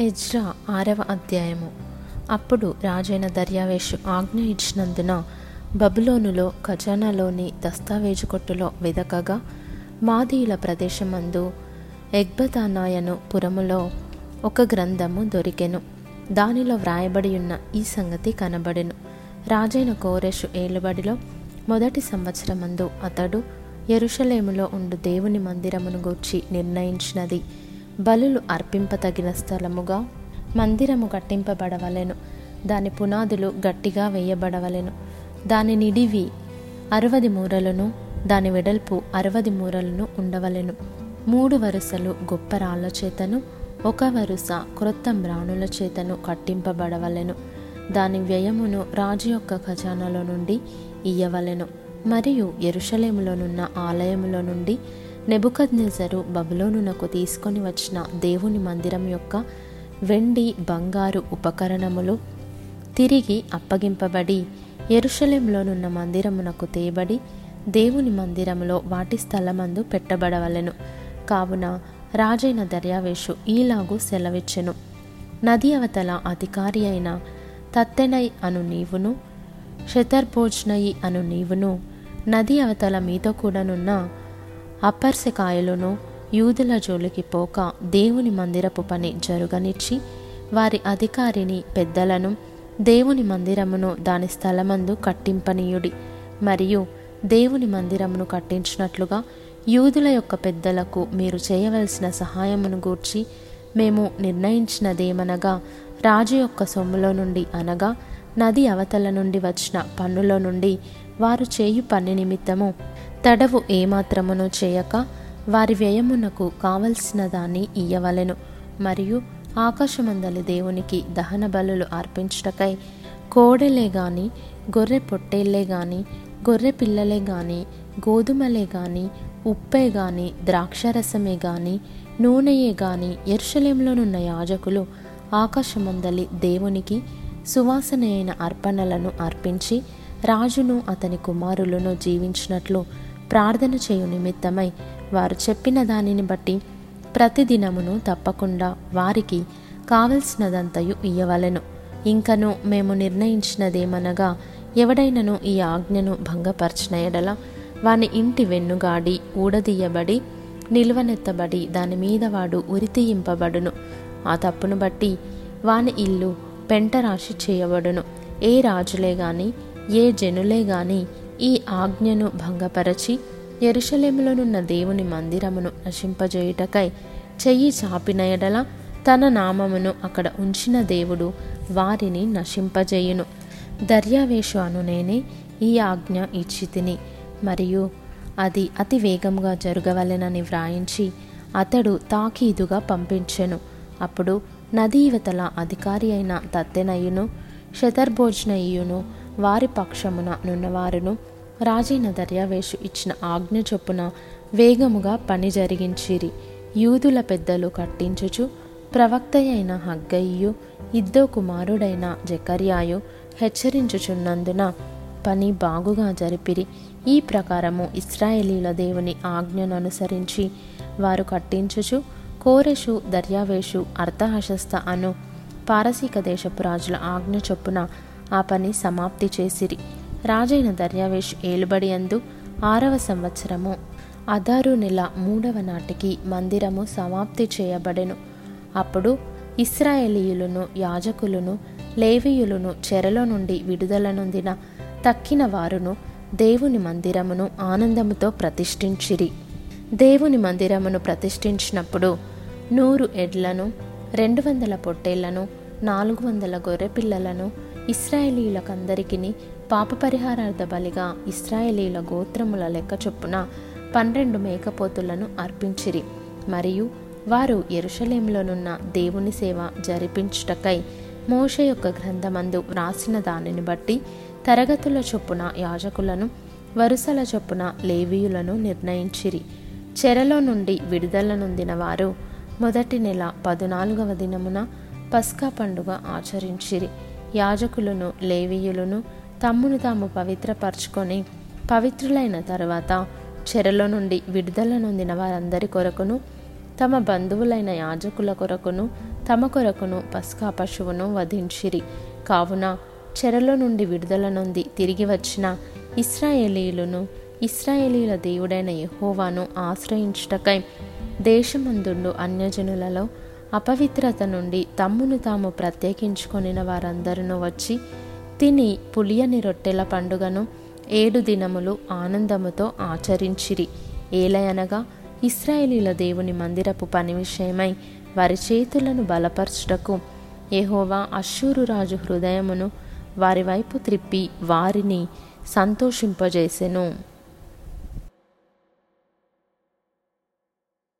Ezra ఆరవ అధ్యాయము. అప్పుడు రాజైన దర్యావేషు ఆజ్ఞ ఇచ్చినందున బబులోనులో ఖజానాలోని దస్తావేజు కొట్టులో వెదకగా మాదీయుల ప్రదేశమందు ఎగ్బతానాయను పురములో ఒక గ్రంథము దొరికెను. దానిలో వ్రాయబడి ఉన్న ఈ సంగతి కనబడెను. రాజైన కోరెషు ఏలుబడిలో మొదటి సంవత్సరమందు అతడు ఎరుషలేములో ఉండు దేవుని మందిరమును గూర్చి నిర్ణయించినది. బలులు అర్పింపతగిన స్థలముగా మందిరము కట్టింపబడవలెను. దాని పునాదులు గట్టిగా వేయబడవలెను. దాని నిడివి అరవది మూరలను దాని వెడల్పు అరవది మూరలను ఉండవలెను. మూడు వరుసలు గొప్ప రాళ్ళ చేతను ఒక వరుస క్రొత్త మ్రాణుల చేతను కట్టింపబడవలెను. దాని వ్యయమును రాజు యొక్క ఖజానాలో నుండి ఇయ్యవలెను. మరియు ఎరుషలేములోనున్న ఆలయములో నుండి నెబుకద్నెజరు బబులోనునకు తీసుకొని వచ్చిన దేవుని మందిరం యొక్క వెండి బంగారు ఉపకరణములు తిరిగి అప్పగింపబడి ఎరుషలేంలోనున్న మందిరమునకు తేబడి దేవుని మందిరములో వాటి స్థలమందు పెట్టబడవలెను. కావున రాజైన దర్యావేషు ఈలాగు సెలవిచ్చెను. నది అవతల అధికారి అయిన తత్తెనై అను నీవును శతర్భోజ్నయి అను నీవును నది అవతల మీతో కూడానున్న అప్పర్సకాయలను యూదుల జోలికి పోక దేవుని మందిరపు పని జరుగనిచ్చి వారి అధికారిని పెద్దలను దేవుని మందిరమును దాని స్థలమందు కట్టింపనీయుడి. మరియు దేవుని మందిరమును కట్టించినట్లుగా యూదుల యొక్క పెద్దలకు మీరు చేయవలసిన సహాయమును గూర్చి మేము నిర్ణయించినదేమనగా రాజు యొక్క సొమ్ములో నుండి అనగా నది అవతల నుండి వచ్చిన పన్నులో నుండి వారు చేయు పని నిమిత్తము. తడవు ఏమాత్రమును చేయక వారి వ్యయమునకు కావలసిన దాన్ని ఇయ్యవలెను. మరియు ఆకాశమందలి దేవునికి దహన బలులు అర్పించుటకై కోడెలే గాని గొర్రె పొట్టేళ్ళే గాని గొర్రె పిల్లలే గాని గోధుమలే గాని ఉప్పే గాని ద్రాక్షరసమే గాని నూనెయే గాని ఎర్షలేంలోనున్న యాజకులు ఆకాశమందలి దేవునికి సువాసన అయిన అర్పణలను అర్పించి రాజును అతని కుమారులను జీవించినట్లు ప్రార్థన చేయు నిమిత్తమై వారు చెప్పిన దానిని బట్టి ప్రతిదినమును తప్పకుండా వారికి కావలసినదంతయు ఇయ్యవలెను. ఇంకను మేము నిర్ణయించినదేమనగా ఎవడైనను ఈ ఆజ్ఞను భంగపరచిన ఎడల వాని ఇంటి వెన్నుగాడి ఊడదీయబడి నిలువనెత్తబడి దాని మీద వాడు ఉరితీయింపబడును. ఆ తప్పును బట్టి వాని ఇల్లు పెంటరాశి చేయబడును. ఏ రాజులే గాని ఏ జనులే గాని ఈ ఆజ్ఞను భంగపరచి ఎరుషలేములోనున్న దేవుని మందిరమును నశింపజేయుటకై చెయ్యి చాపిన ఎడల తన నామమును అక్కడ ఉంచిన దేవుడు వారిని నశింపజేయును. దర్యావేషు అను నేనే ఈ ఆజ్ఞ ఇచ్చితిని. మరియు అది అతి వేగంగా జరగవలెనని వ్రాయించి అతడు తాకీదుగా పంపించెను. అప్పుడు నదీ ఇవతల అధికారి అయిన తత్తెనయ్యును శతర్భోజనయ్యును వారి పక్షమున నున్నవారును రాజైన దర్యావేషు ఇచ్చిన ఆజ్ఞ చొప్పున వేగముగా పని జరిగించిరి. యూదుల పెద్దలు కట్టించుచు ప్రవక్త అయిన హగ్గయ్యు ఇద్దో కుమారుడైన జకర్యాయు హెచ్చరించుచున్నందున పని బాగుగా జరిపిరి. ఈ ప్రకారము ఇస్రాయేలీల దేవుని ఆజ్ఞను అనుసరించి వారు కట్టించుచు కోరెషు దర్యావేషు అర్థహశస్త అను పారసీక దేశపు రాజుల ఆజ్ఞ చొప్పున ఆ పని సమాప్తి చేసిరి. రాజైన దర్యావేష్ ఏలుబడి అందు ఆరవ సంవత్సరము అదారు నెల మూడవ నాటికి మందిరము సమాప్తి చేయబడెను. అప్పుడు ఇస్రాయేలీయులను యాజకులను లేవీయులను చెరలో నుండి విడుదల నొందిన తక్కిన వారును దేవుని మందిరమును ఆనందముతో ప్రతిష్ఠించిరి. దేవుని మందిరమును ప్రతిష్ఠించినప్పుడు నూరు ఎడ్లను రెండు వందల పొట్టేళ్ళను నాలుగు వందల గొర్రె ఇస్రాయేలీలకందరికీ పాప పరిహారార్థ బలిగా ఇస్రాయేలీల గోత్రముల లెక్క చొప్పున పన్నెండు మేకపోతులను అర్పించిరి. మరియు వారు ఎరుషలేంలోనున్న దేవుని సేవ జరిపించుటకై మోష యొక్క గ్రంథమందు వ్రాసిన దానిని బట్టి తరగతుల చొప్పున యాజకులను వరుసల చొప్పున లేవీయులను నిర్ణయించిరి. చెరలో నుండి విడుదల నొందిన వారు మొదటి నెల పదునాలుగవ దినమున పస్కా పండుగ ఆచరించిరి. యాజకులను లేవీయులను తమ్మును తాము పవిత్రపరచుకొని పవిత్రులైన తర్వాత చెరలో నుండి విడుదల నొందిన వారందరి కొరకును తమ బంధువులైన యాజకుల కొరకును తమ కొరకును పస్కా పశువును వధించిరి. కావున చెరలో నుండి విడుదల నొంది తిరిగి వచ్చిన ఇస్రాయేలీలను ఇస్రాయేలీల దేవుడైన యహోవాను ఆశ్రయించుటకై దేశమందుండు అన్యజనులలో అపవిత్రత నుండి తమ్మును తాము ప్రత్యేకించుకొనిన వారందరూ వచ్చి తిని పులియని రొట్టెల పండుగను ఏడు దినములు ఆనందముతో ఆచరించిరి. ఏలయనగా ఇస్రాయేలీల దేవుని మందిరపు పని విషయమై వారి చేతులను బలపరచుటకు యహోవా అశ్షూరు రాజు హృదయమును వారి వైపు త్రిప్పి వారిని సంతోషింపజేసెను.